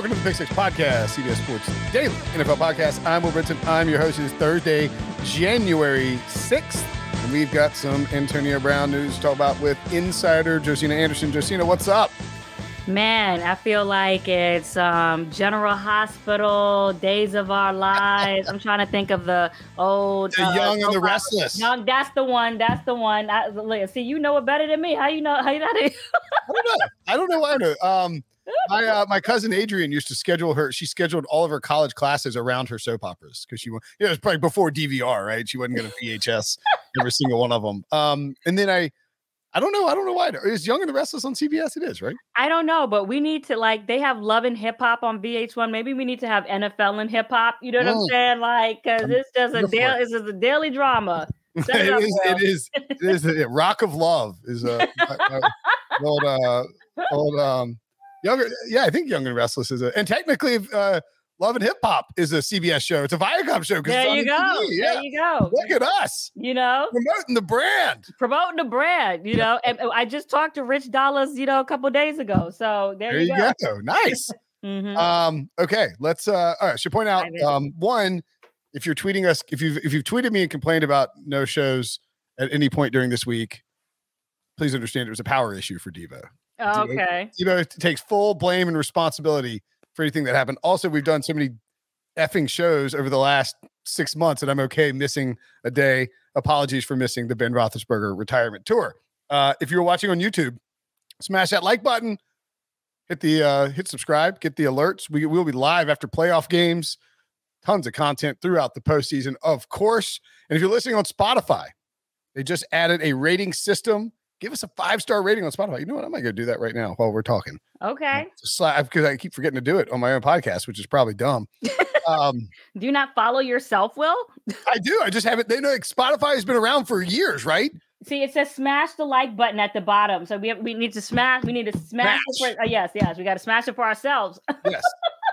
Welcome to the Pick Six Podcast, CBS Sports Daily NFL Podcast. I'm Will Brinson. I'm your host. It is Thursday, January 6th. And we've got some Antonio Brown news to talk about with insider Josina Anderson. Josina, what's up? Man, I feel like it's um, General Hospital, Days of Our Lives. I'm trying to think of the old The uh, Young and the. Restless. Young, that's the one. That's the one. I, see, you know it better than me. How you know? How you know? I don't know. I don't know. I know. Um, my uh, my cousin Adrian used to schedule her. She scheduled all of her college classes around her soap operas because she you know, it was probably before DVR, right? She wasn't going to VHS every single one of them. Um, and then I, I don't know. I don't know why. Is Young and the Restless on CBS? It is, right? I don't know, but we need to like they have Love and Hip Hop on VH1. Maybe we need to have NFL and hip hop. You know what I'm Mm. saying? Like, cause I'm it's just a daily. It's just a daily drama. It up, is. It is. It is. uh, Rock of Love is a uh, old uh, old um younger. Yeah, I think Young and Restless is a and technically uh, Love and Hip Hop is a CBS show. It's a Viacom show. There you go. TV. Yeah. There you go. Look at us You know. promoting the brand. promoting the brand, you know. And I just talked to Rich Dollaz, you know, a couple days ago. So there, There you go. go. Nice. Mhm. Um, okay, let's uh all right. I should point out um one, if you're tweeting us, if you've if you've tweeted me and complained about no shows at any point during this week, please understand it was a power issue for Devo. Okay. Devo t- takes full blame and responsibility for anything that happened. Also, we've done so many effing shows over the last six months that I'm okay missing a day. Apologies for missing the Ben Roethlisberger retirement tour. Uh, if you're watching on YouTube, smash that like button, hit the uh, hit subscribe, get the alerts. We will be live after playoff games. Tons of content throughout the postseason, of course. And if you're listening on Spotify, they just added a rating system. Give us a five star rating on Spotify. You know what? I might go do that right now while we're talking. Okay. Because I keep forgetting to do it on my own podcast, which is probably dumb. um, Do you not follow yourself, Will? I do. I just haven't. They know like, Spotify has been around for years, right? See, it says smash the like button at the bottom. So we have, we need to smash. We need to smash. it Smash. for, uh, yes, yes. We got to smash it for ourselves. Yes.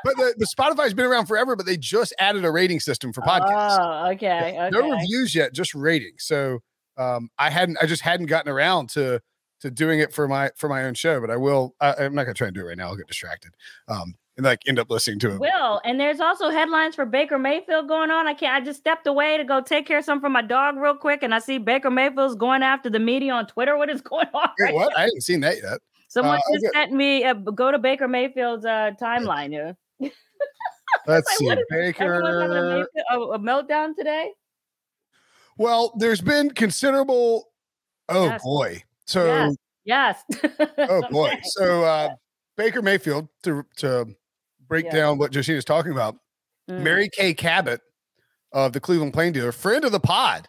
but the, the Spotify's been around forever, but they just added a rating system for podcasts. Oh, okay. Okay. No reviews yet, just ratings. So um, I hadn't. I just hadn't gotten around to to doing it for my for my own show. But I will. I, I'm not gonna try and do it right now. I'll get distracted. Um, and like end up listening to it. Will and there's also headlines for Baker Mayfield going on. I can't. I just stepped away to go take care of something for my dog real quick, and I see Baker Mayfield's going after the media on Twitter. What is going on? Right what? I haven't seen that yet. Someone Uh, just sent me uh, go to Baker Mayfield's uh, timeline. Yeah. Let's Like, see. what is Everyone having a, Baker. A, a meltdown today. Well, there's been considerable. Oh Yes. boy. So Yes. Yes. oh boy. So uh, Baker Mayfield to to break Yeah. down what Josina's talking about. Mm, Mary Kay Cabot of the Cleveland Plain Dealer, friend of the pod,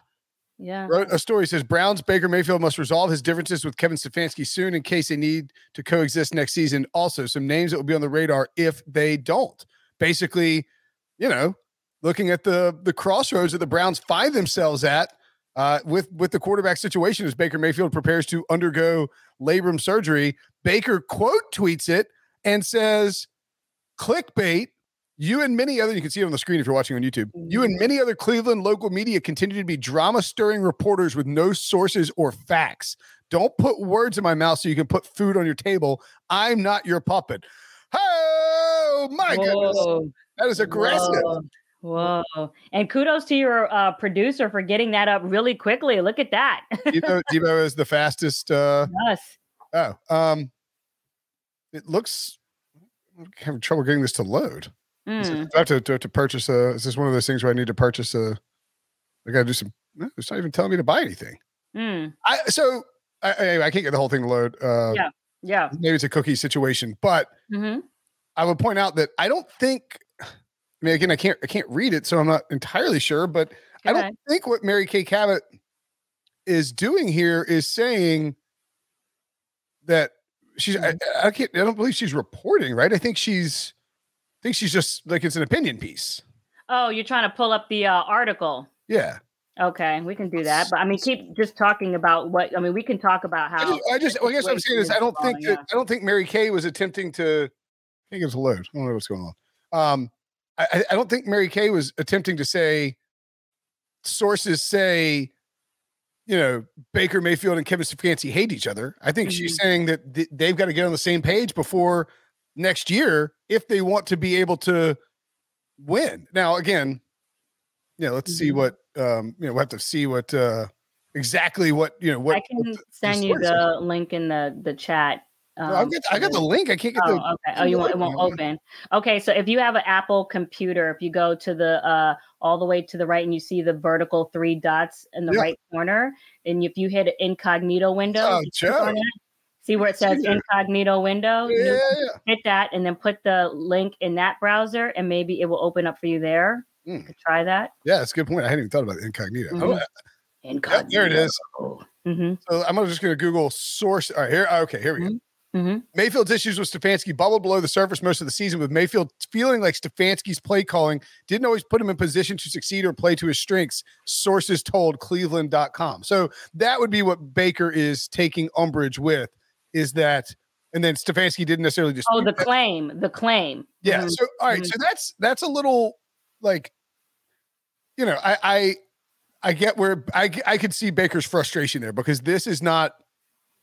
Yeah. wrote a story says Browns Baker Mayfield must resolve his differences with Kevin Stefanski soon in case they need to coexist next season. Also, some names that will be on the radar if they don't. Basically, you know, looking at the the crossroads that the Browns find themselves at uh, with with the quarterback situation as Baker Mayfield prepares to undergo labrum surgery. Baker quote tweets it and says, "Clickbait." You and many other, you can see it on the screen if you're watching on YouTube. You and many other Cleveland local media continue to be drama stirring reporters with no sources or facts. Don't put words in my mouth so you can put food on your table. I'm not your puppet. Oh my goodness. That is aggressive. Whoa. Whoa. And kudos to your uh, producer for getting that up really quickly. Look at that. Debo, Debo is the fastest. Uh, yes. oh, um, it looks. I'm having trouble getting this to load. Mm. I have to, have to purchase a? Is this one of those things where I need to purchase a? I got to do some. No, it's not even telling me to buy anything. Mm. I so I, I I can't get the whole thing to load. Uh, Yeah. Yeah. maybe it's a cookie situation, but hmm I would point out that I don't think. I mean, again, I can't I can't read it, so I'm not entirely sure. But I don't think what Mary Kay Cabot is doing here is saying that she's. I, I can't. I don't believe she's reporting, right? I think she's. I think she's just like it's an opinion piece. Oh, you're trying to pull up the uh, article. Yeah. Okay, we can do that. But I mean, keep just talking about what I mean. We can talk about I how. just, I just I guess what I'm saying is I don't think that I don't think Mary Kay was attempting to. I think it's a load. I don't know what's going on. Um, I, I- don't think Mary Kay was attempting to say. Sources say, you know, Baker Mayfield and Kevin Stefanski hate each other. I think she's saying that th- they've got to get on the same page before next year if they want to be able to win. Now, again, you know, let's see Mhm. what um, you know. We'll have to see what uh exactly what you know what. I what can the- send you source is. the link in the the chat. Um, got, I got the link. I can't get Oh, the. okay. Oh, you want it won't open. Okay, so if you have an Apple computer, if you go to the uh all the way to the right and you see the vertical three dots in the Yeah. right corner, and if you hit an incognito window, Oh, you Joe. see where it says incognito window. Yeah, you yeah. Hit that and then put the link in that browser, and maybe it will open up for you there. Mm. Try that. Yeah, that's a good point. I hadn't even thought about incognito. Mhm. Oh, Incognito. there it is. Mm-hmm. so I'm just going to Google source. All right, here. Okay, here we go. Mm-hmm. Mayfield's issues with Stefanski bubbled below the surface most of the season, with Mayfield feeling like Stefanski's play calling didn't always put him in position to succeed or play to his strengths. Sources told Cleveland.com. So that would be what Baker is taking umbrage with, is that, and then Stefanski didn't necessarily just. Oh, the claim. The claim. Yeah. Mhm. So all right, Mhm. so that's that's a little like, you know, I I I get where I I could see Baker's frustration there because this is not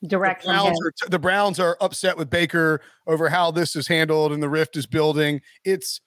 Direct the. Browns are the Browns are upset with Baker over how this is handled and the rift is building. It's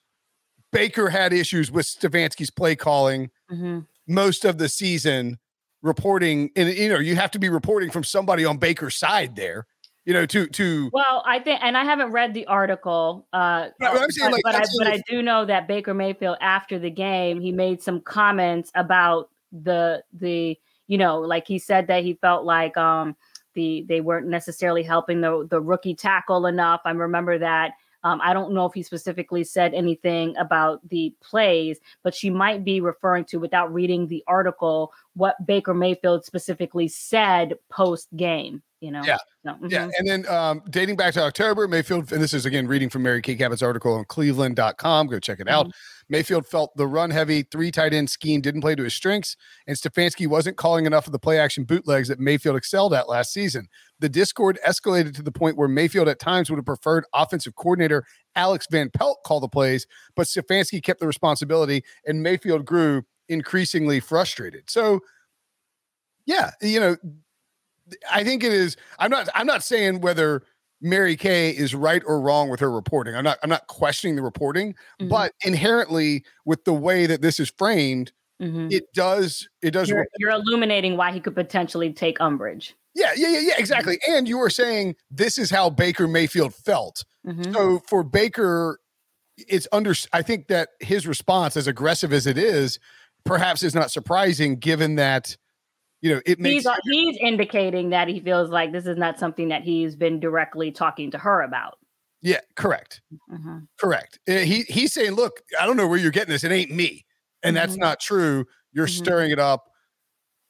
Baker had issues with Stefanski's play calling Mhm. most of the season, reporting and you know you have to be reporting from somebody on Baker's side there, you know, to to Well, I think, and I haven't read the article, uh, Right, but I'm saying, but, like, but I but I do know that Baker Mayfield after the game, he made some comments about the the you know, like he said that he felt like um the they weren't necessarily helping the the rookie tackle enough. I remember that. Um, I don't know if he specifically said anything about the plays, but she might be referring to, without reading the article, what Baker Mayfield specifically said post game. You know, Yeah. So, Yeah, mhm. and then um, dating back to October, Mayfield, and this is again reading from Mary Kay Cabot's article on cleveland.com. Go check it out. Mayfield felt the run heavy three tight end scheme didn't play to his strengths, and Stefanski wasn't calling enough of the play action bootlegs that Mayfield excelled at last season. The discord escalated to the point where Mayfield at times would have preferred offensive coordinator Alex Van Pelt call the plays, but Stefanski kept the responsibility, and Mayfield grew increasingly frustrated. So, yeah, you know, I think it is. I'm not. I'm not saying whether Mary Kay is right or wrong with her reporting. I'm not. I'm not questioning the reporting, Mhm. but inherently, with the way that this is framed, Mhm. it does. It does. you're, you're illuminating why he could potentially take umbrage. yeah, yeah, yeah, yeah. Exactly. And you were saying this is how Baker Mayfield felt. Mhm. So for Baker, it's under. I think that his response, as aggressive as it is, perhaps is not surprising, given that you know it makes. He's he's indicating that he feels like this is not something that he's been directly talking to her about. yeah, correct. Mhm. Correct. Uh, He he's saying, "Look, I don't know where you're getting this. It ain't me." And that's Mhm. not true. You're Mhm. stirring it up.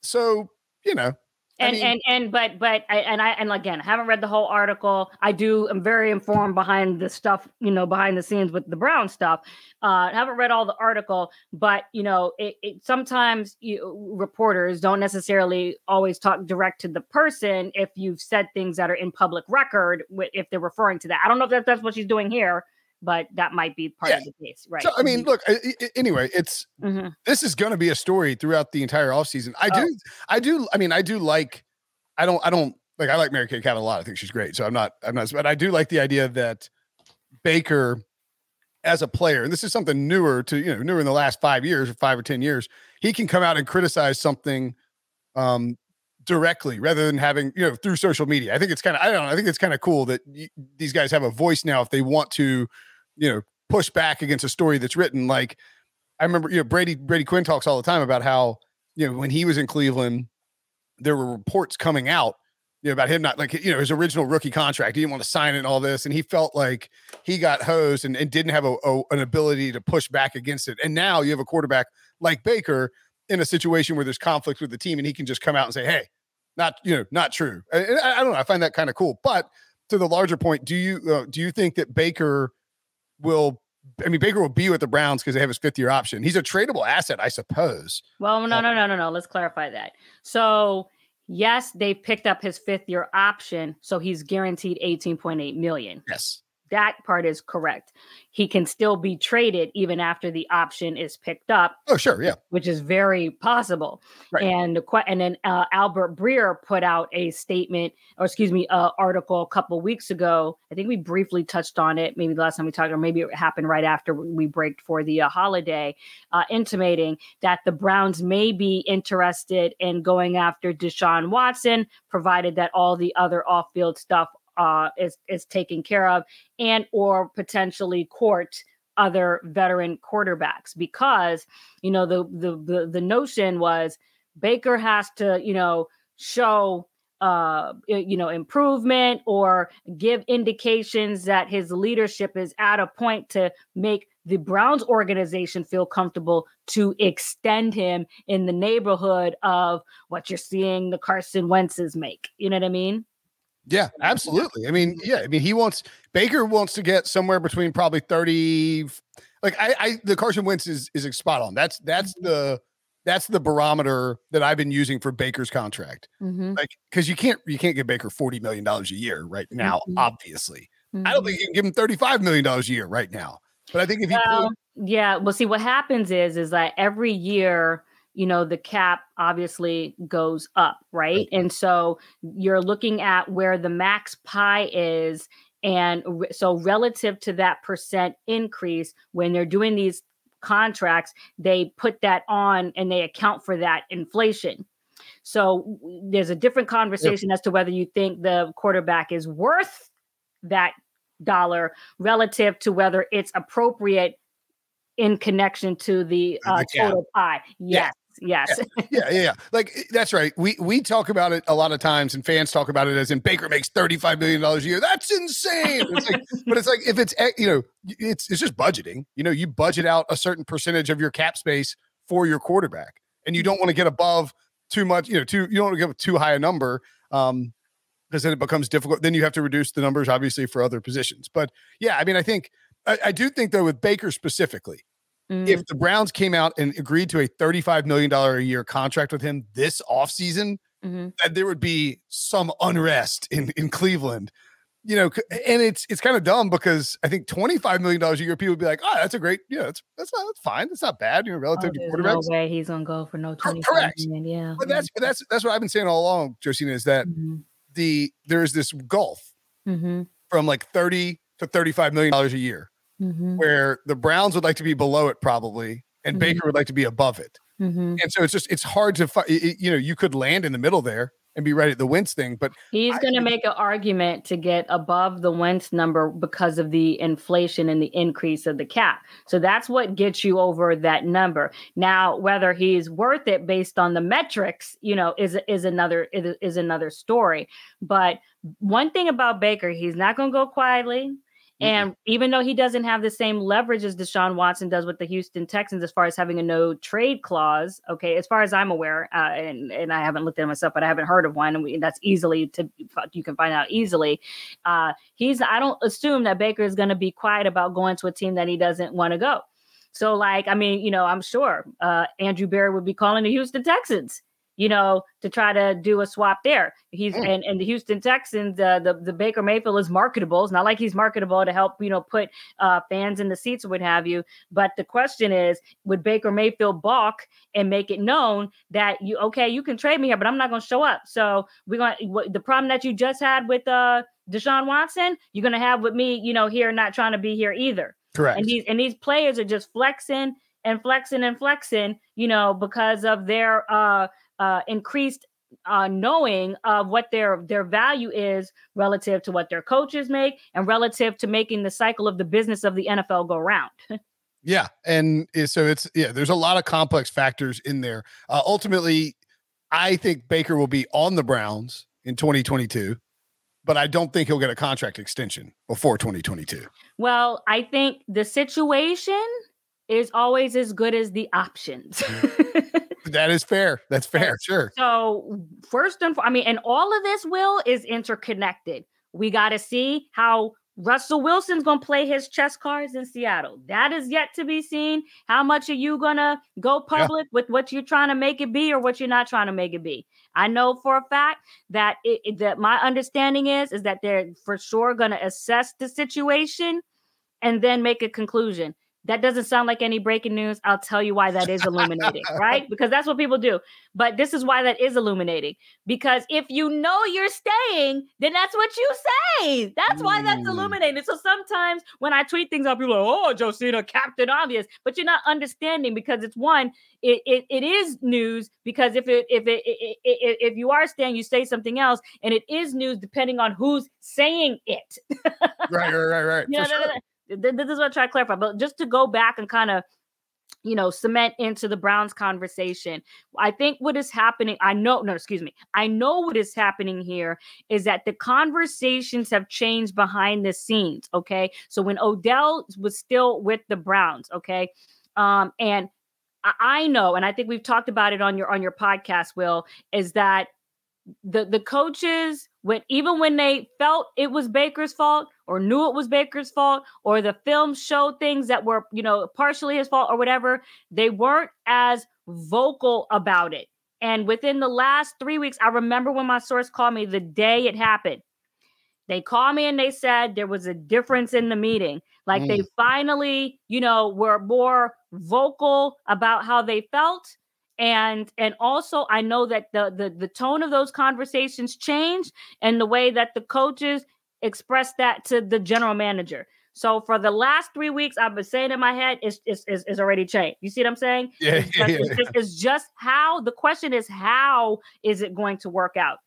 So, you know, I And mean- and and but but I, and I and again I haven't read the whole article. I do. I'm very informed behind the stuff, you know, behind the scenes with the Brown stuff. Uh, I haven't read all the article, but you know, it, it sometimes you, reporters don't necessarily always talk direct to the person if you've said things that are in public record. If they're referring to that, I don't know if that, that's what she's doing here, but that might be part Yeah. of the case, right? so I mean, look, I- I- anyway, it's Mhm. this is going to be a story throughout the entire offseason. I Oh. do I do I mean, I do like I don't I don't like I like Mary Kay Cabot a lot. I think she's great. So I'm not I'm not but I do like the idea that Baker as a player, and this is something newer to you know newer in the last five years or five or ten years, he can come out and criticize something um, directly rather than having you know through social media. I think it's kind of I don't know. I think it's kind of cool that y- these guys have a voice now if they want to, you know, push back against a story that's written. Like I remember, you know, Brady Brady Quinn talks all the time about how you know when he was in Cleveland, there were reports coming out you know, about him not like you know his original rookie contract. He didn't want to sign it and all this, and he felt like he got hosed and, and didn't have a, a, an ability to push back against it. And now you have a quarterback like Baker in a situation where there's conflict with the team, and he can just come out and say, "Hey, not you know, not true." I, I don't know. I find that kind of cool. But to the larger point, do you uh, do you think that Baker will? I mean, Baker will be with the Browns because they have his fifth year option. He's a tradable asset, I suppose. Well, no, um, no, no, no, no. Let's clarify that. So yes, they picked up his fifth year option, so he's guaranteed 18.8 million. Yes. That part is correct. He can still be traded even after the option is picked up. Oh, sure, yeah, which is very possible. Right. And and then uh, Albert Breer put out a statement, or excuse me, uh, article a couple weeks ago. I think we briefly touched on it, maybe the last time we talked, or maybe it happened right after we break for the uh, holiday, uh, intimating that the Browns may be interested in going after Deshaun Watson, provided that all the other off-field stuff uh, is is taken care of, and or potentially court other veteran quarterbacks because you know the the the, the notion was Baker has to you know show uh you know improvement or give indications that his leadership is at a point to make the Browns organization feel comfortable to extend him in the neighborhood of what you're seeing the Carson Wentz's make. You know what I mean? Yeah, absolutely. I mean, yeah, I mean, he wants Baker wants to get somewhere between probably 30 like I, I the Carson Wentz is is spot on. That's that's mm-hmm. the that's the barometer that I've been using for Baker's contract. Mm-hmm. Like because you can't you can't get Baker 40 million dollars a year right now, mm-hmm. obviously. Mm-hmm. I don't think mm-hmm. you can give him 35 million dollars a year right now. But I think if you well, yeah, well see what happens is is that every year you know the cap obviously goes up right and so you're looking at where the max pie is and re- so relative to that percent increase when they're doing these contracts they put that on and they account for that inflation so there's a different conversation yep. as to whether you think the quarterback is worth that dollar relative to whether it's appropriate in connection to the, uh, the total pie. Yes. Yes. Yeah, yeah, yeah, Like eh, that's right. We we talk about it a lot of times, and fans talk about it as in Baker makes thirty five million dollars a year. That's insane. It's like, but it's like if it's eh, you know it's it's just budgeting. You know, you budget out a certain percentage of your cap space for your quarterback, and you don't want to get above too much. You know, too you don't want to give too high a number. Um, because then it becomes difficult. Then you have to reduce the numbers, obviously, for other positions. But yeah, I mean, I think I, I do think though with Baker specifically, Mm. If the Browns came out and agreed to a $35 million a year contract with him this offseason, mm-hmm. that there would be some unrest in, in Cleveland. You know, and it's it's kind of dumb because I think twenty five million dollars a year, people would be like, "Oh, that's a great, yeah, that's that's not, that's fine, that's not bad, you know, relative oh, to quarterbacks." No way he's gonna go for no twenty five million, yeah. But that's but that's that's what I've been saying all along, Josina, is that mm-hmm. the there's this gulf mm-hmm. from like thirty to thirty five million dollars a year mm-hmm. where the Browns would like to be below it probably, and mm-hmm. Baker would like to be above it. Mm-hmm. And so it's just it's hard to find. You know, you could land in the middle there and be right at the Wentz thing, but he's going to make an argument to get above the Wentz number because of the inflation and the increase of the cap. So that's what gets you over that number. Now, whether he's worth it based on the metrics, you know, is is another is, is another story. But one thing about Baker, he's not going to go quietly. And even though he doesn't have the same leverage as Deshaun Watson does with the Houston Texans, as far as having a no trade clause, okay, as far as I'm aware, uh, and and I haven't looked at it myself, but I haven't heard of one, and we, that's easily to you can find out easily. Uh, he's I don't assume that Baker is going to be quiet about going to a team that he doesn't want to go. So, like, I mean, you know, I'm sure uh, Andrew Berry would be calling the Houston Texans you know, to try to do a swap there. He's mm. and, and the Houston Texans, uh, the the Baker Mayfield is marketable. It's not like he's marketable to help you know put uh, fans in the seats or what have you. But the question is, would Baker Mayfield balk and make it known that you okay, you can trade me here, but I'm not going to show up. So we're going to the problem that you just had with uh Deshaun Watson, you're going to have with me, you know, here not trying to be here either. Correct. And these and these players are just flexing and flexing and flexing, you know, because of their uh uh increased uh knowing of what their their value is relative to what their coaches make and relative to making the cycle of the business of the NFL go round. yeah, and so it's yeah, there's a lot of complex factors in there. Uh ultimately I think Baker will be on the Browns in 2022 but I don't think he'll get a contract extension before 2022. Well, I think the situation is always as good as the options. that is fair. That's fair. Sure. So, first and foremost, I mean, and all of this will is interconnected. We got to see how Russell Wilson's going to play his chess cards in Seattle. That is yet to be seen. How much are you going to go public yeah. with what you're trying to make it be or what you're not trying to make it be? I know for a fact that it, that my understanding is is that they're for sure going to assess the situation and then make a conclusion. That doesn't sound like any breaking news. I'll tell you why that is illuminating, right? Because that's what people do. But this is why that is illuminating. Because if you know you're staying, then that's what you say. That's why that's mm. illuminating. So sometimes when I tweet things out, people are like, oh, Josina, Captain Obvious. But you're not understanding because it's one, it, it, it is news because if it if it, it, it if you are staying, you say something else, and it is news depending on who's saying it. right, right, right, right. You know, sure this is what I try to clarify, but just to go back and kind of you know, cement into the Browns conversation. I think what is happening, I know, no, excuse me, I know what is happening here is that the conversations have changed behind the scenes. Okay. So when Odell was still with the Browns, okay, um, and I know, and I think we've talked about it on your on your podcast, Will, is that the the coaches when even when they felt it was Baker's fault or knew it was Baker's fault or the film showed things that were you know partially his fault or whatever they weren't as vocal about it. And within the last 3 weeks I remember when my source called me the day it happened. They called me and they said there was a difference in the meeting. Like mm. they finally you know were more vocal about how they felt and and also i know that the, the the tone of those conversations changed and the way that the coaches expressed that to the general manager so for the last three weeks i've been saying in my head is is is already changed you see what i'm saying yeah, it's, just, yeah, it's, just, it's just how the question is how is it going to work out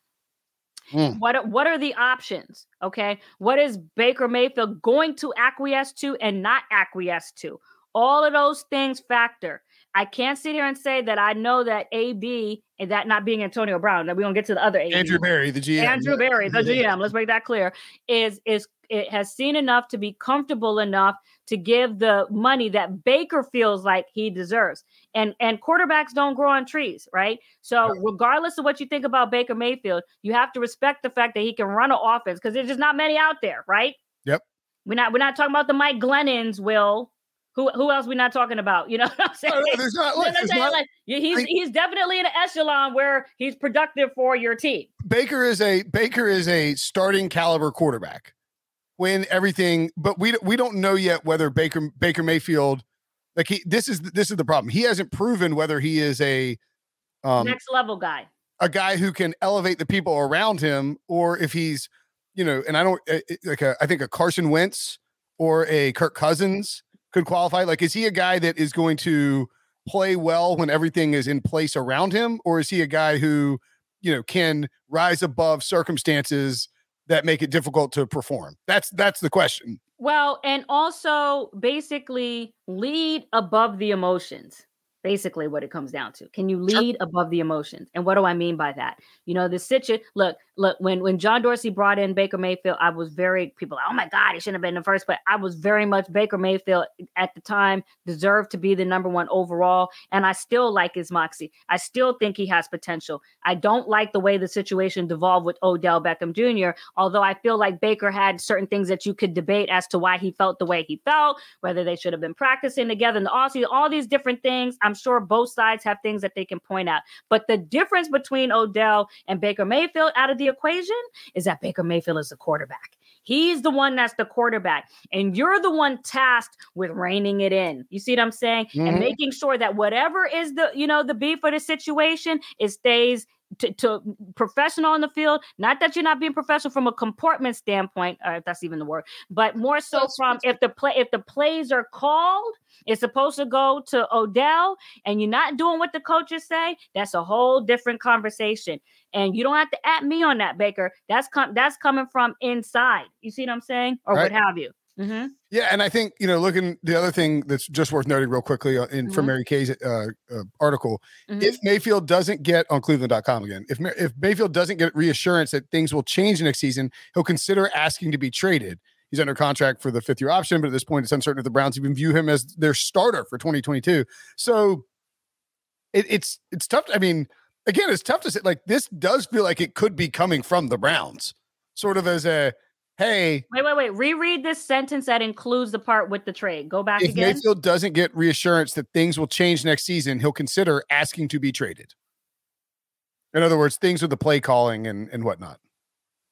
Mm. What what are the options? Okay. What is Baker Mayfield going to acquiesce to and not acquiesce to? All of those things factor. I can't sit here and say that I know that AB and that not being Antonio Brown, that we're gonna get to the other AB. Andrew Berry, the GM. Andrew Berry, the GM. Let's make that clear. Is is it has seen enough to be comfortable enough to give the money that Baker feels like he deserves. And and quarterbacks don't grow on trees, right? So right. regardless of what you think about Baker Mayfield, you have to respect the fact that he can run an offense because there's just not many out there, right? Yep. We're not we're not talking about the Mike Glennons, Will, who who else we not talking about? You know what I'm saying? No, there's not, look, you know not, like, he's I, he's definitely in an echelon where he's productive for your team. Baker is a Baker is a starting caliber quarterback. When everything, but we we don't know yet whether Baker Baker Mayfield, like he this is this is the problem. He hasn't proven whether he is a um, next level guy, a guy who can elevate the people around him, or if he's you know, and I don't eh, eh, like a, I think a Carson Wentz or a Kirk Cousins could qualify? Like, is he a guy that is going to play well when everything is in place around him, or is he a guy who, you know, can rise above circumstances that make it difficult to perform? That's that's the question. Well, and also basically lead above the emotions basically what it comes down to. Can you lead sure. above the emotions? And what do I mean by that? You know, the situation. Look, look. When when John Dorsey brought in Baker Mayfield, I was very people. Like, oh my God, he shouldn't have been the first. But I was very much Baker Mayfield at the time deserved to be the number one overall, and I still like his moxie. I still think he has potential. I don't like the way the situation devolved with Odell Beckham Jr. Although I feel like Baker had certain things that you could debate as to why he felt the way he felt, whether they should have been practicing together in the offseason, all these different things. I'm I'm sure both sides have things that they can point out. But the difference between Odell and Baker Mayfield out of the equation is that Baker Mayfield is the quarterback. He's the one that's the quarterback, and you're the one tasked with reining it in. You see what I'm saying? Mm-hmm. And making sure that whatever is the, you know, the beef for the situation, it stays to, to professional on the field. Not that you're not being professional from a comportment standpoint, or if that's even the word, but more so from if the play if the plays are called, it's supposed to go to Odell, and you're not doing what the coaches say. That's a whole different conversation. And you don't have to at me on that, Baker. That's com- that's coming from inside. You see what I'm saying, or right. what have you. Mm-hmm. Yeah, and I think you know, looking the other thing that's just worth noting real quickly uh, in mm-hmm. from Mary Kay's uh, uh, article, mm-hmm. if Mayfield doesn't get on Cleveland.com again, if if Mayfield doesn't get reassurance that things will change next season, he'll consider asking to be traded. He's under contract for the fifth year option, but at this point, it's uncertain if the Browns even view him as their starter for 2022. So it, it's it's tough. I mean, again, it's tough to say. Like this does feel like it could be coming from the Browns, sort of as a hey. Wait, wait, wait. Reread this sentence that includes the part with the trade. Go back if again. Mayfield doesn't get reassurance that things will change next season, he'll consider asking to be traded. In other words, things with the play calling and, and whatnot.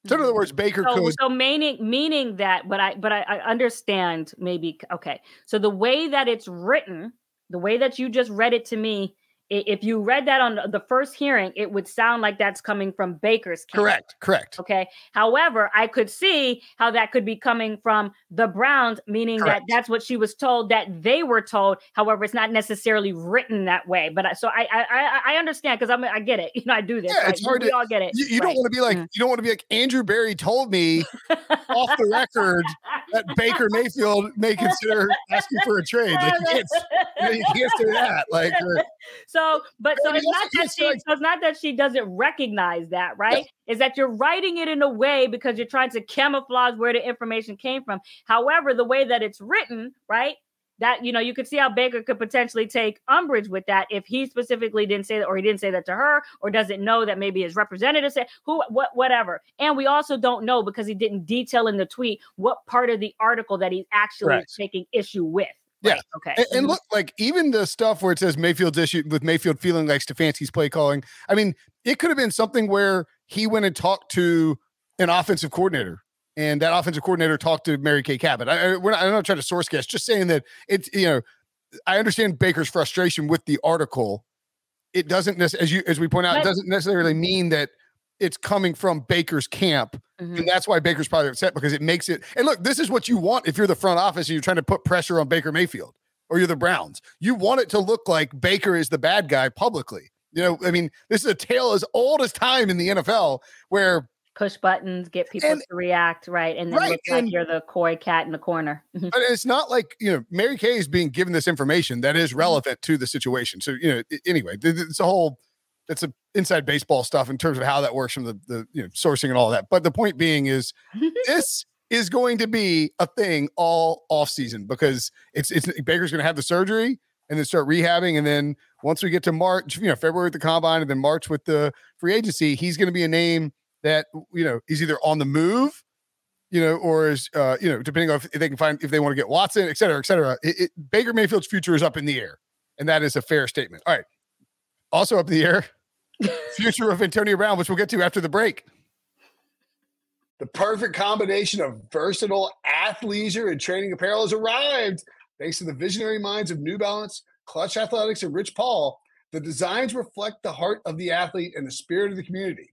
So in other words, mm-hmm. Baker so, could. So meaning meaning that, but I but I, I understand maybe okay. So the way that it's written, the way that you just read it to me, if you read that on the first hearing, it would sound like that's coming from Baker's camp. Correct, correct. Okay. However, I could see how that could be coming from the Browns, meaning correct. that that's what she was told that they were told. However, it's not necessarily written that way. But so I I I understand because I'm I get it. You know, I do this. Yeah, right? it's hard we to, all get it. You, you right. don't want to be like mm. you don't want to be like Andrew Berry told me off the record that Baker Mayfield may consider asking for a trade. Like you can't, you can't say that. Like. Uh, so, but so it's not that she, so it's not that she doesn't recognize that, right? Is that you're writing it in a way because you're trying to camouflage where the information came from. However, the way that it's written, right? That you know, you could see how Baker could potentially take umbrage with that if he specifically didn't say that, or he didn't say that to her, or doesn't know that maybe his representative said who, what, whatever. And we also don't know because he didn't detail in the tweet what part of the article that he's actually right. taking issue with. Yeah. Right. Okay. And, and, mm-hmm. look, like even the stuff where it says Mayfield's issue with Mayfield feeling like Stefanski's play calling. I mean, it could have been something where he went and talked to an offensive coordinator, and that offensive coordinator talked to Mary Kay Cabot. I, we're not, I'm not trying to source guess, just saying that it's you know, I understand Baker's frustration with the article. It doesn't necessarily, as you as we point out, it doesn't necessarily mean that it's coming from Baker's camp. Mm-hmm. And that's why Baker's probably upset because it makes it. And look, this is what you want if you're the front office and you're trying to put pressure on Baker Mayfield or you're the Browns. You want it to look like Baker is the bad guy publicly. You know, I mean, this is a tale as old as time in the NFL where push buttons, get people and, to react, right? And then right, look like you're the coy cat in the corner. but it's not like, you know, Mary Kay is being given this information that is mm-hmm. relevant to the situation. So, you know, anyway, it's a whole it's a inside baseball stuff in terms of how that works from the the you know sourcing and all that. But the point being is this is going to be a thing all off season because it's it's Baker's going to have the surgery and then start rehabbing and then once we get to March, you know, February with the combine and then March with the free agency, he's going to be a name that you know is either on the move, you know, or is uh, you know, depending on if they can find if they want to get Watson, et cetera, et cetera. It, it, Baker Mayfield's future is up in the air, and that is a fair statement. All right, also up in the air, future of Antonio Brown, which we'll get to after the break. The perfect combination of versatile athleisure and training apparel has arrived. Thanks to the visionary minds of New Balance, Clutch Athletics, and Rich Paul, the designs reflect the heart of the athlete and the spirit of the community.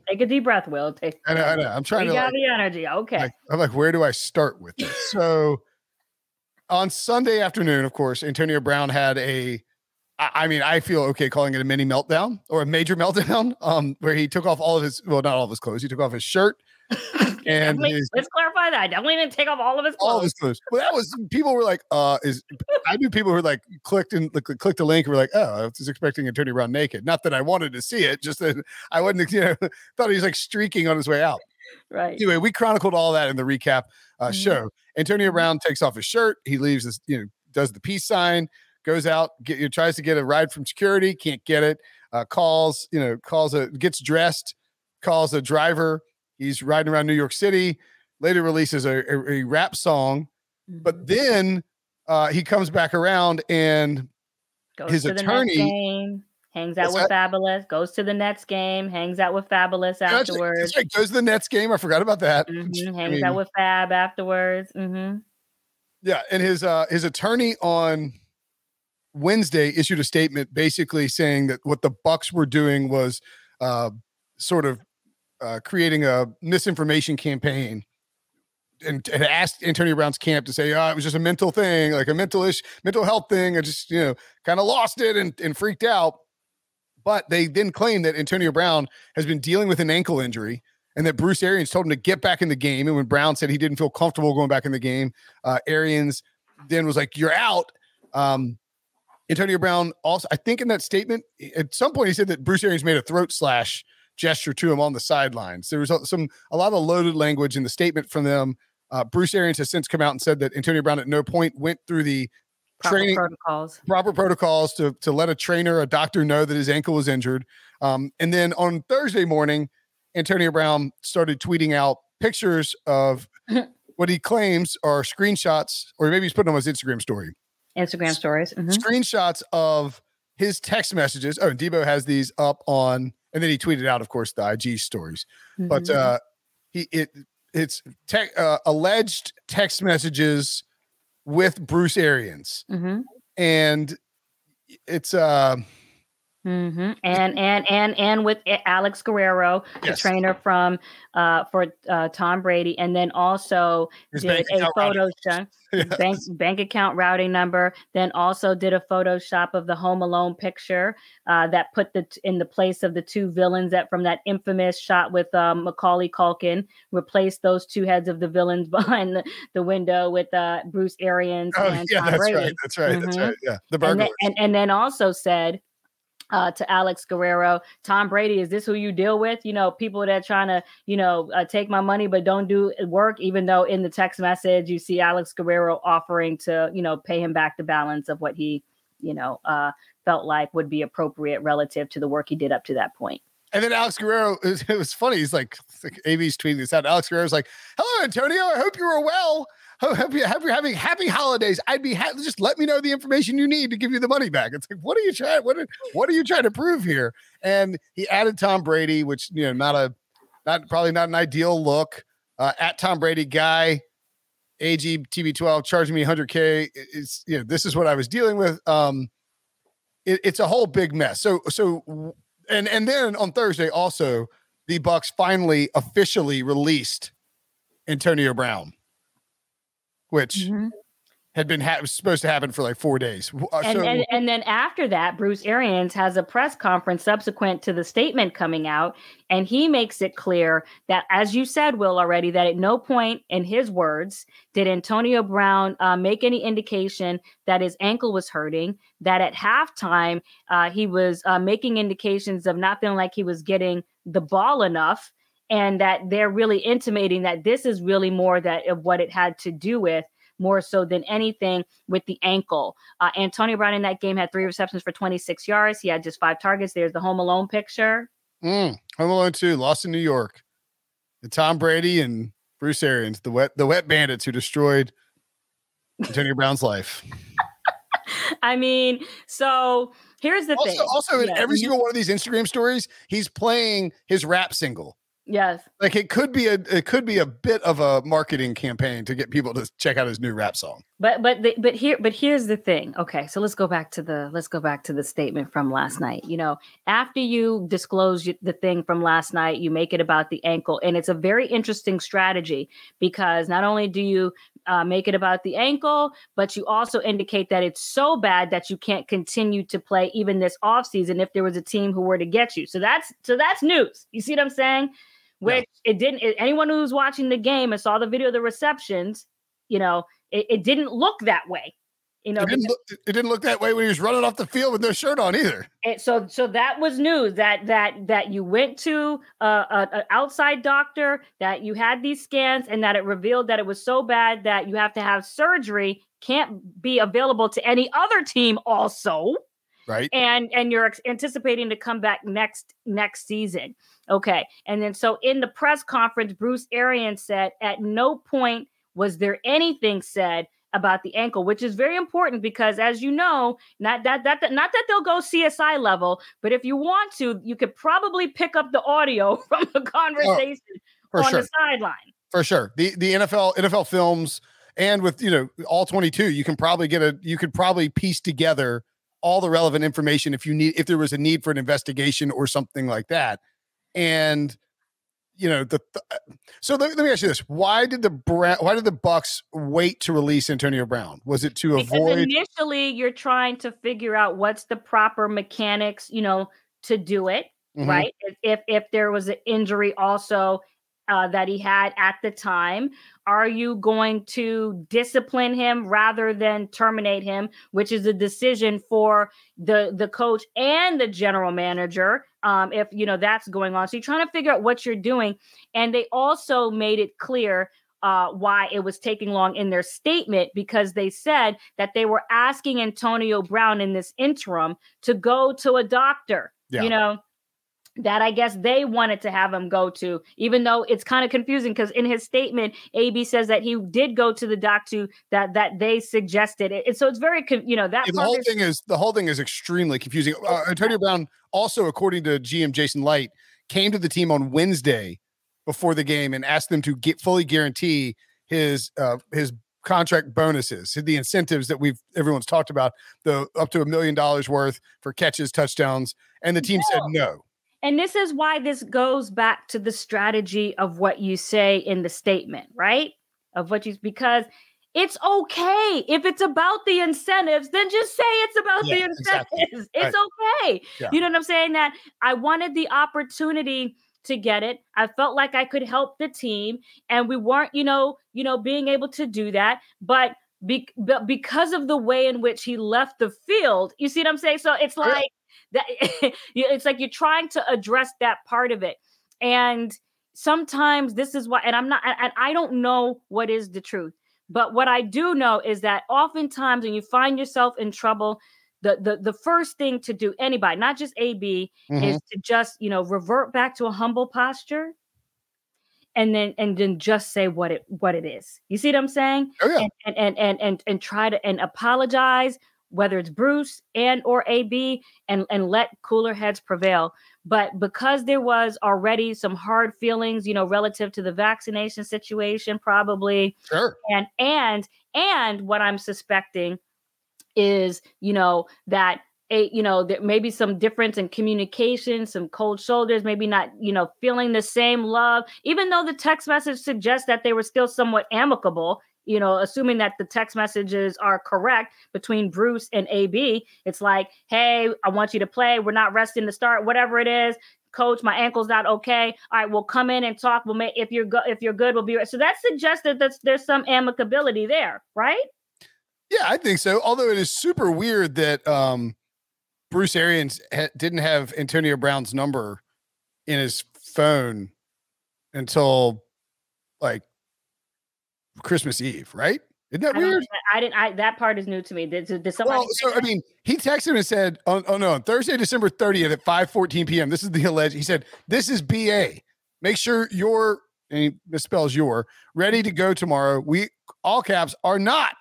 take a deep breath, Will. Take I know, I know. I'm trying to like, the energy. Okay. Like, I'm like, where do I start with this? So on Sunday afternoon, of course, Antonio Brown had a I mean, I feel okay calling it a mini meltdown or a major meltdown, um, where he took off all of his well, not all of his clothes. He took off his shirt, and his, let's clarify that. I definitely didn't take off all of his clothes. all of his clothes. Well, that was people were like, uh, is I knew people who like clicked and clicked the link and were like, oh, I was expecting Antonio Brown naked. Not that I wanted to see it, just that I wasn't, you know, thought he was like streaking on his way out. right. Anyway, we chronicled all that in the recap uh, Mhm. show. Antonio Mhm. Brown takes off his shirt. He leaves this, you know, does the peace sign, goes out, get, you know, tries to get a ride from security, can't get it. Uh, calls, you know, calls a gets dressed, calls a driver. He's riding around New York City. Later releases a, a, a rap song, but Mhm. then uh, he comes back around and goes his to the attorney- Nets game, hangs out with that? Fabolous, goes to the Nets game, hangs out with Fabolous afterwards. that's right, goes to the Nets game. I forgot about that. Mhm, I hangs mean, out with Fab afterwards. hmm Yeah, and his uh his attorney on Wednesday issued a statement basically saying that what the Bucks were doing was uh sort of uh creating a misinformation campaign and, and asked Antonio Brown's camp to say, oh, it was just a mental thing, like a mental ish, mental health thing. I just, you know, kind of lost it and, and freaked out. But they then claimed that Antonio Brown has been dealing with an ankle injury and that Bruce Arians told him to get back in the game. And when Brown said he didn't feel comfortable going back in the game, uh, Arians then was like, "You're out." Um, Antonio Brown also, I think, in that statement, at some point he said that Bruce Arians made a throat slash gesture to him on the sidelines. There was some a lot of loaded language in the statement from them. Uh, Bruce Arians has since come out and said that Antonio Brown at no point went through the Proper training protocols. proper protocols to to let a trainer, a doctor know that his ankle was injured. Um, and then on Thursday morning, Antonio Brown started tweeting out pictures of what he claims are screenshots, or maybe he's putting them on his Instagram story. Instagram stories. Mhm. Screenshots of his text messages. Oh, and Debo has these up on, and then he tweeted out, of course, the IG stories. But Mhm. uh, he it it's te- uh, alleged text messages with Bruce Arians, Mhm. and it's uh hmm And and and and with Alex Guerrero, the Yes. trainer from uh for uh Tom Brady, and then also His did a. Photoshop Yes. bank bank account routing number. Then also did a Photoshop of the Home Alone picture uh, that put the in the place of the two villains that from that infamous shot with um, Macaulay Culkin replaced those two heads of the villains behind the, the window with uh, Bruce Arians Oh, and yeah, Tom that's Brady right. That's right. That's Mhm. right. Yeah, the burglar. and, and then also said uh, to Alex Guerrero, Tom Brady, is this who you deal with? You know, people that trying to, you know, uh, take my money but don't do work. Even though in the text message you see Alex Guerrero offering to, you know, pay him back the balance of what he, you know, uh, felt like would be appropriate relative to the work he did up to that point. And then Alex Guerrero, it was, funny. He's like, like AB's tweeting this out. Alex Guerrero's like, "Hello, Antonio. I hope you are well. You hope you're having happy holidays. I'd be ha- just let me know the information you need to give you the money back." It's like, what are you trying? What are, what are you trying to prove here? And he added Tom Brady, which you know, not a, not probably not an ideal look. Uh, at Tom Brady guy, AG TB12 charging me 100k. It's you know, this is what I was dealing with. Um, it, it's a whole big mess. So so and and then on Thursday also the Bucks finally officially released Antonio Brown, which had been ha- was supposed to happen for like four days. Uh, and, so- and and then after that, Bruce Arians has a press conference subsequent to the statement coming out, and he makes it clear that, as you said, Will already, that at no point in his words did Antonio Brown uh, make any indication that his ankle was hurting. That at halftime uh, he was uh, making indications of not feeling like he was getting the ball enough, and that they're really intimating that this is really more that of what it had to do with more so than anything with the ankle. Uh, Antonio Brown in that game had three receptions for 26 yards. He had just five targets. There's the Home Alone picture. Mm, Home Alone 2, Lost in New York. And Tom Brady and Bruce Arians, the wet the wet bandits who destroyed Antonio Brown's life. I mean, so here's the Also, thing. also in every single one of these Instagram stories, he's playing his rap single. Yes. Like it could be a it could be a bit of a marketing campaign to get people to check out his new rap song. But but the, but here but here's the thing. Okay, so let's go back to the let's go back to the statement from last night. You know, after you disclose the thing from last night, you make it about the ankle, and it's a very interesting strategy because not only do you uh, make it about the ankle, but you also indicate that it's so bad that you can't continue to play even this offseason if there was a team who were to get you. So that's so that's news. You see what I'm saying? Which yeah. it didn't. It, anyone who was watching the game and saw the video of the receptions, you know, it, it didn't look that way. You know, it didn't, look, it didn't look that way when he was running off the field with no shirt on either. And so, so that was news that that that you went to an outside doctor, that you had these scans, and that it revealed that it was so bad that you have to have surgery. Can't be available to any other team, also. Right. And and you're anticipating to come back next next season. Okay. And then so in the press conference, Bruce Arians said, at no point was there anything said about the ankle, which is very important because, as you know, not that, that that not that they'll go CSI level, but if you want to, you could probably pick up the audio from the oh, conversation oh, on sure. the sideline. For sure, the the NFL NFL films and with you know all 22, you can probably get a you could probably piece together all the relevant information if you need if there was a need for an investigation or something like that, and you know the, the uh, so let, let, me ask you this. Why did the Brown, why did the bucks wait to release antonio brown? Was it to because avoid initially you're trying to figure out what's the proper mechanics you know to do it mm-hmm. right? If if there was an injury also uh, that he had at the time? Are you going to discipline him rather than terminate him, which is a decision for the the coach and the general manager? Um, if you know that's going on, so you're trying to figure out what you're doing, and they also made it clear uh, why it was taking long in their statement because they said that they were asking Antonio Brown in this interim to go to a doctor. Yeah. You know, that I guess they wanted to have him go to, even though it's kind of confusing because in his statement, AB says that he did go to the doc to that that they suggested it. So it's very, you know, that yeah, the whole is- thing is the whole thing is extremely confusing. Uh, Antonio Brown also, according to GM Jason Licht, came to the team on Wednesday before the game and asked them to get fully guarantee his uh, his contract bonuses, the incentives that we've everyone's talked about, the up to a million dollars worth for catches, touchdowns, and the team no. said no. And this is why this goes back to the strategy of what you say in the statement, right? Of what you, because it's okay if it's about the incentives, then just say it's about yeah, the incentives. Exactly. It's right. okay. Yeah. You know what I'm saying? That I wanted the opportunity to get it. I felt like I could help the team, and we weren't, you know, you know, being able to do that. But be- because of the way in which he left the field, you see what I'm saying? So it's like that it's like you're trying to address that part of it and sometimes this is why and i'm not and i don't know what is the truth but what i do know is that oftentimes when you find yourself in trouble the the, the first thing to do anybody not just ab mm-hmm. is to just you know revert back to a humble posture and then and then just say what it what it is you see what i'm saying oh, yeah. and, and and and and try to and apologize whether it's Bruce and or AB and and let cooler heads prevail. But because there was already some hard feelings, you know, relative to the vaccination situation, probably. Sure. And and and what I'm suspecting is, you know, that a, you know, there may be some difference in communication, some cold shoulders, maybe not, you know, feeling the same love, even though the text message suggests that they were still somewhat amicable you know, assuming that the text messages are correct between Bruce and AB, it's like, hey, I want you to play. We're not resting to start, whatever it is. Coach, my ankle's not okay. All right, we'll come in and talk. We'll make if you're good, if you're good, we'll be right. so that suggests that there's, there's some amicability there, right? Yeah, I think so. Although it is super weird that um, Bruce Arians ha- didn't have Antonio Brown's number in his phone until like Christmas Eve, right? Isn't that I weird? I didn't. I that part is new to me. Did, did somebody? Well, so I mean, he texted and said, "Oh, oh no, on Thursday, December thirtieth at five fourteen p.m. This is the alleged." He said, "This is BA. Make sure you're and he misspells your ready to go tomorrow. We all caps are not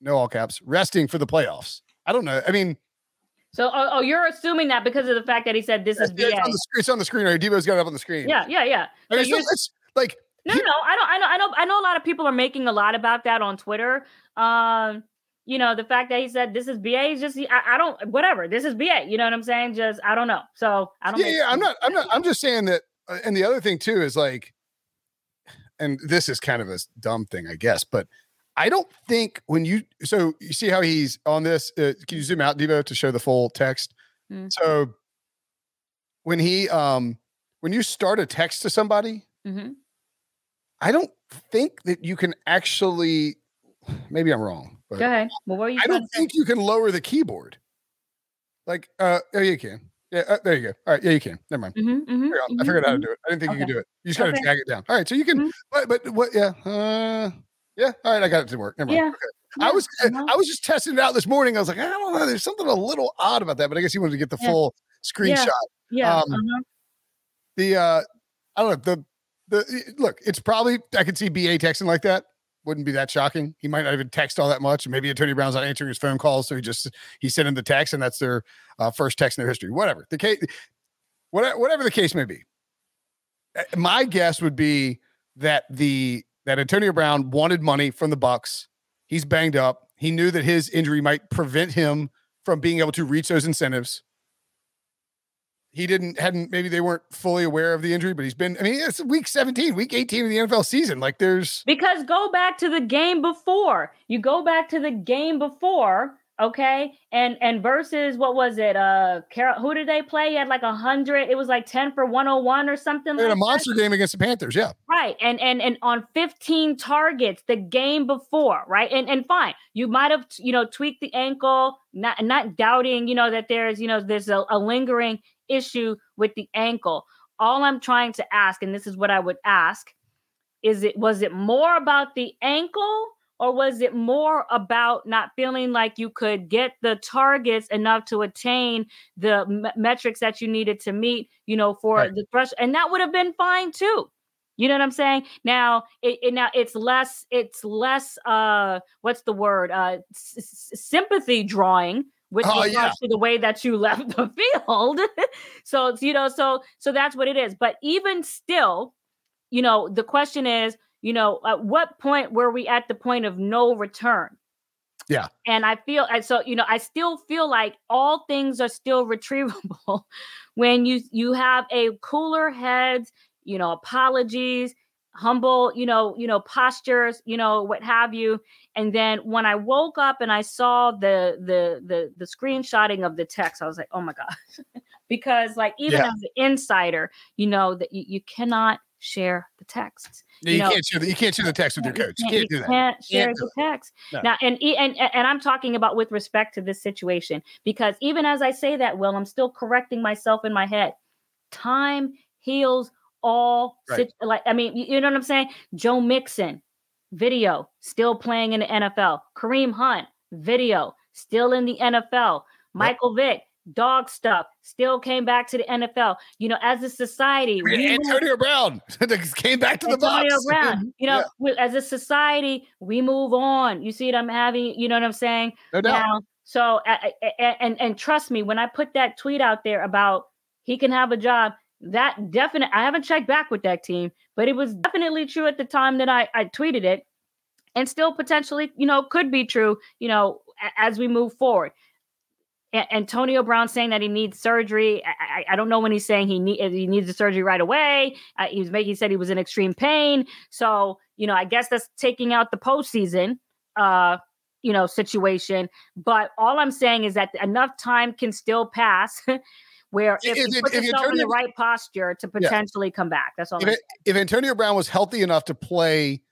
no all caps resting for the playoffs. I don't know. I mean." So, oh, oh, you're assuming that because of the fact that he said this is BA. It's on, the, it's on the screen right? Devo's got it up on the screen. Yeah, yeah, yeah. I mean, so it's like no, no, I don't. I know. I know. I know. A lot of people are making a lot about that on Twitter. Um, you know, the fact that he said this is BA is just. I, I don't. Whatever. This is BA. You know what I'm saying? Just I don't know. So I don't. Yeah, yeah. I'm not. I'm not. I'm just saying that. Uh, and the other thing too is like, and this is kind of a dumb thing, I guess, but I don't think when you so you see how he's on this. Uh, can you zoom out, Devo, to show the full text? Mm. So when he um when you start a text to somebody, hmm I don't think that you can actually. Maybe I'm wrong, but Go ahead. Well, what were you I don't think you can lower the keyboard. Like, uh, oh, you can. Yeah, uh, there you go. All right, yeah, you can. Never mind. Mhm, mhm, Figure out- I mhm, figured out how to mhm. do it. I didn't think you could do it. You just got to Okay. drag it down. All right, so you can. Mhm. But but what? Yeah. Uh, yeah. All right, I got it to work. Never mind. Yeah. Okay. I was. I was just testing it out this morning. I was like, I don't know. There's something a little odd about that, but I guess he wanted to get the Yeah. full screenshot. Yeah. um, uh-huh. The uh, I don't know. The the look. It's probably I could see BA texting like that. Wouldn't be that shocking. He might not even text all that much. Maybe Antonio Brown's not answering his phone calls, so he just he sent him the text, and that's their uh, first text in their history. Whatever the case, whatever, the case may be. My guess would be that the that Antonio Brown wanted money from the Bucks. He's banged up. He knew that his injury might prevent him from being able to reach those incentives. He didn't hadn't maybe they weren't fully aware of the injury, but he's been. I mean, it's week 17, week 18 of the NFL season. Like there's Because go back to the game before. You go back to the game before, okay? And and versus what was it? Uh Carol, who did they play? He had like a hundred, it was like 10 for 101 or something. they had a like that. monster game against the Panthers. Yeah. Right. And and and on 15 targets the game before, right? And and fine. You might have, you know, tweaked the ankle, not not doubting, you know, that there's, you know, there's a, a lingering issue with the ankle. All I'm trying to ask, and this is what I would ask, is it was it more about the ankle or was it more about not feeling like you could get the targets enough to attain the m- metrics that you needed to meet, you know, for Right. the thresh and that would have been fine too. You know what I'm saying? Now, it, it now it's less it's less uh what's the word? Uh s- sympathy drawing which Oh, regards yeah. to the way that you left the field. so it's you know so so that's what it is. But even still, you know, the question is, you know, at what point were we at the point of no return? Yeah. And I feel and so you know, I still feel like all things are still retrievable when you you have a cooler heads, you know, apologies, humble, you know, you know, postures, you know, what have you. And then when I woke up and I saw the the the the screenshotting of the text, I was like, oh my gosh. because like even Yeah. as an insider, you know that you, you cannot share the texts. You, You know- can't share the, you can't share the text with your coach. You can't do that. Can't share Can't the text. No. Now, and, and and I'm talking about with respect to this situation because even as I say that, Will, I'm still correcting myself in my head. Time heals all. Right. sit- like I mean, you, you know what I'm saying? Joe Mixon, video, still playing in the NFL. Kareem Hunt, video, still in the NFL. Michael Vick, dog stuff, still came back to the NFL. You know, as a society, we move- Antonio Brown came back to the Antonio box. Brown. You know, Yeah. we- as a society, we move on. You see what I'm having? You know what I'm saying? No doubt. Now, so and and trust me, when I put that tweet out there about he can have a job, that definite. I haven't checked back with that team, but it was definitely true at the time that I I tweeted it, and still potentially, you know, could be true. You know, as we move forward. Antonio Brown saying that he needs surgery. I, I, I don't know when he's saying he need he needs the surgery right away. Uh, he was making he said he was in extreme pain. So you know, I guess that's taking out the postseason, uh, you know, situation. But all I'm saying is that enough time can still pass. Where if, If you put if yourself in the right posture to potentially come back, that's all. If, if Antonio Brown was healthy enough to play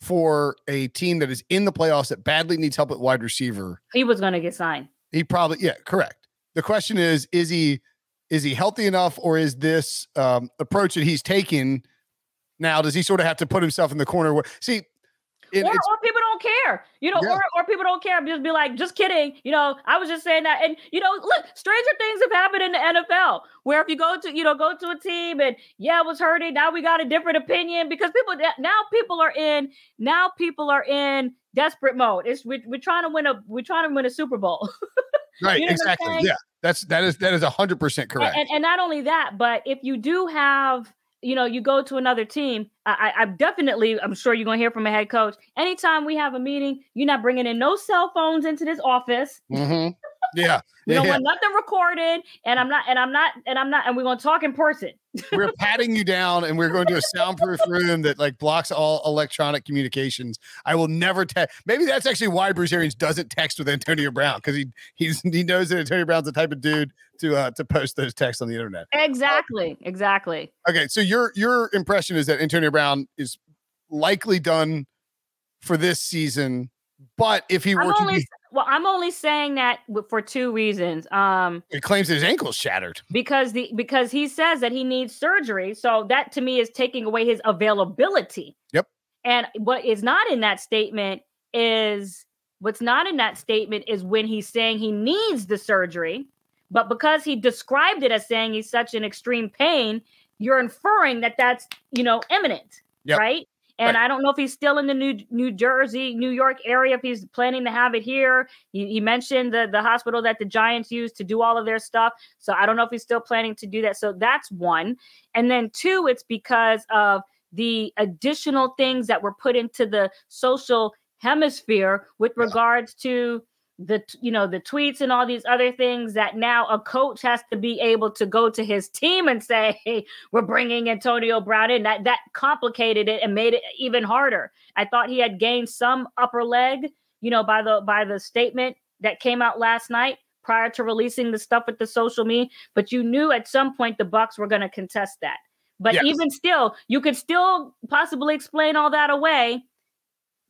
for a team that is in the playoffs that badly needs help at wide receiver, he was going to get signed. He probably yeah, correct. The question is, is he is he healthy enough, or is this um, approach that he's taking now? Does he sort of have to put himself in the corner? Where see, it, or, or people don't care, you know, Yeah. or, or people don't care. Just be like, just kidding, you know. I was just saying that, and you know, look, stranger things have happened in the NFL, where if you go to, you know, go to a team and yeah, it was hurting. Now we got a different opinion because people now people are in now people are in desperate mode. It's we, we're trying to win a we're trying to win a Super Bowl. right, you know exactly. Yeah, that's that is that is a hundred percent And- correct. And, and not only that, but if you do have, you know, you go to another team, I, I definitely, I'm sure you're gonna hear from a head coach. Anytime we have a meeting, you're not bringing in no cell phones into this office. Mhm. Yeah. We yeah, don't yeah. want nothing recorded, and I'm not, and I'm not, and I'm not, and we're gonna talk in person. we're patting you down and we're going to a soundproof room that like blocks all electronic communications. I will never text. Maybe that's actually why Bruce Arians doesn't text with Antonio Brown because he he's he knows that Antonio Brown's the type of dude to uh to post those texts on the internet. Exactly, exactly. Okay, so your your impression is that Antonio Brown is likely done for this season, but if he were I'm to only be, well, I'm only saying that for two reasons. Um, he claims his ankle's shattered. because the because he says that he needs surgery, so that to me is taking away his availability. Yep. And what is not in that statement is what's not in that statement is when he's saying he needs the surgery, but because he described it as saying he's such an extreme pain, you're inferring that that's you know imminent, Yep. right? And Right. I don't know if he's still in the New New Jersey, New York area. If he's planning to have it here, he, he mentioned the the hospital that the Giants use to do all of their stuff. So I don't know if he's still planning to do that. So that's one. And then two, it's because of the additional things that were put into the social hemisphere with regards to the you know the tweets and all these other things that now a coach has to be able to go to his team and say hey, we're bringing Antonio Brown in. That that complicated it and made it even harder. I thought he had gained some upper leg you know by the by the statement that came out last night prior to releasing the stuff with the social media but you knew at some point the bucks were going to contest that. But Yes. even still you could still possibly explain all that away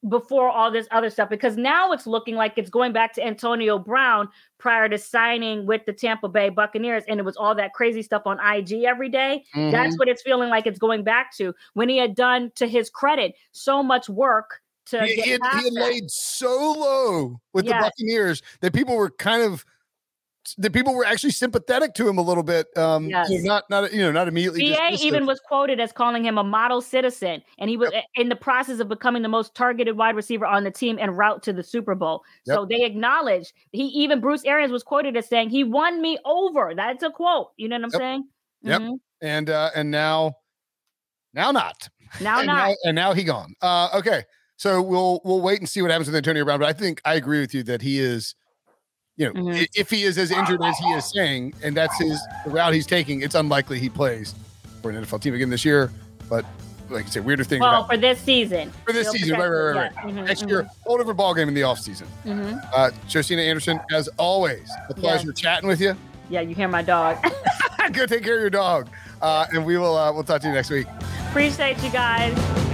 before all this other stuff because now it's looking like it's going back to Antonio Brown prior to signing with the Tampa Bay Buccaneers and it was all that crazy stuff on IG every day. Mm-hmm. That's what it's feeling like it's going back to when he had done to his credit so much work to he, get he had, he had laid so low with Yes. the Buccaneers that people were kind of that people were actually sympathetic to him a little bit. Um, Yes. know, not not you know not immediately. Dismissive. even was quoted as calling him a model citizen, and he was in the process of becoming the most targeted wide receiver on the team and route to the Super Bowl. So they acknowledged he even Bruce Arians was quoted as saying he won me over. That's a quote. You know what I'm Yep. saying? Yep. Mhm. and uh, and now now not Now and not. now, and now he gone. Uh, okay, so we'll we'll wait and see what happens with Antonio Brown. But I think I agree with you that he is, you know, Mhm. if he is as injured as he is saying, and that's his the route he's taking, it's unlikely he plays for an NFL team again this year. But like I said, weirder things Well, about for this season. for this Still season, right, right, right, right. yeah. Next Mhm, year, whole different ball game in the offseason. mhm, mhm. Uh, Josina Anderson, as always, a pleasure chatting with you. Yeah, you hear my dog. Go take care of your dog, uh, and we will uh, we'll talk to you next week. Appreciate you guys.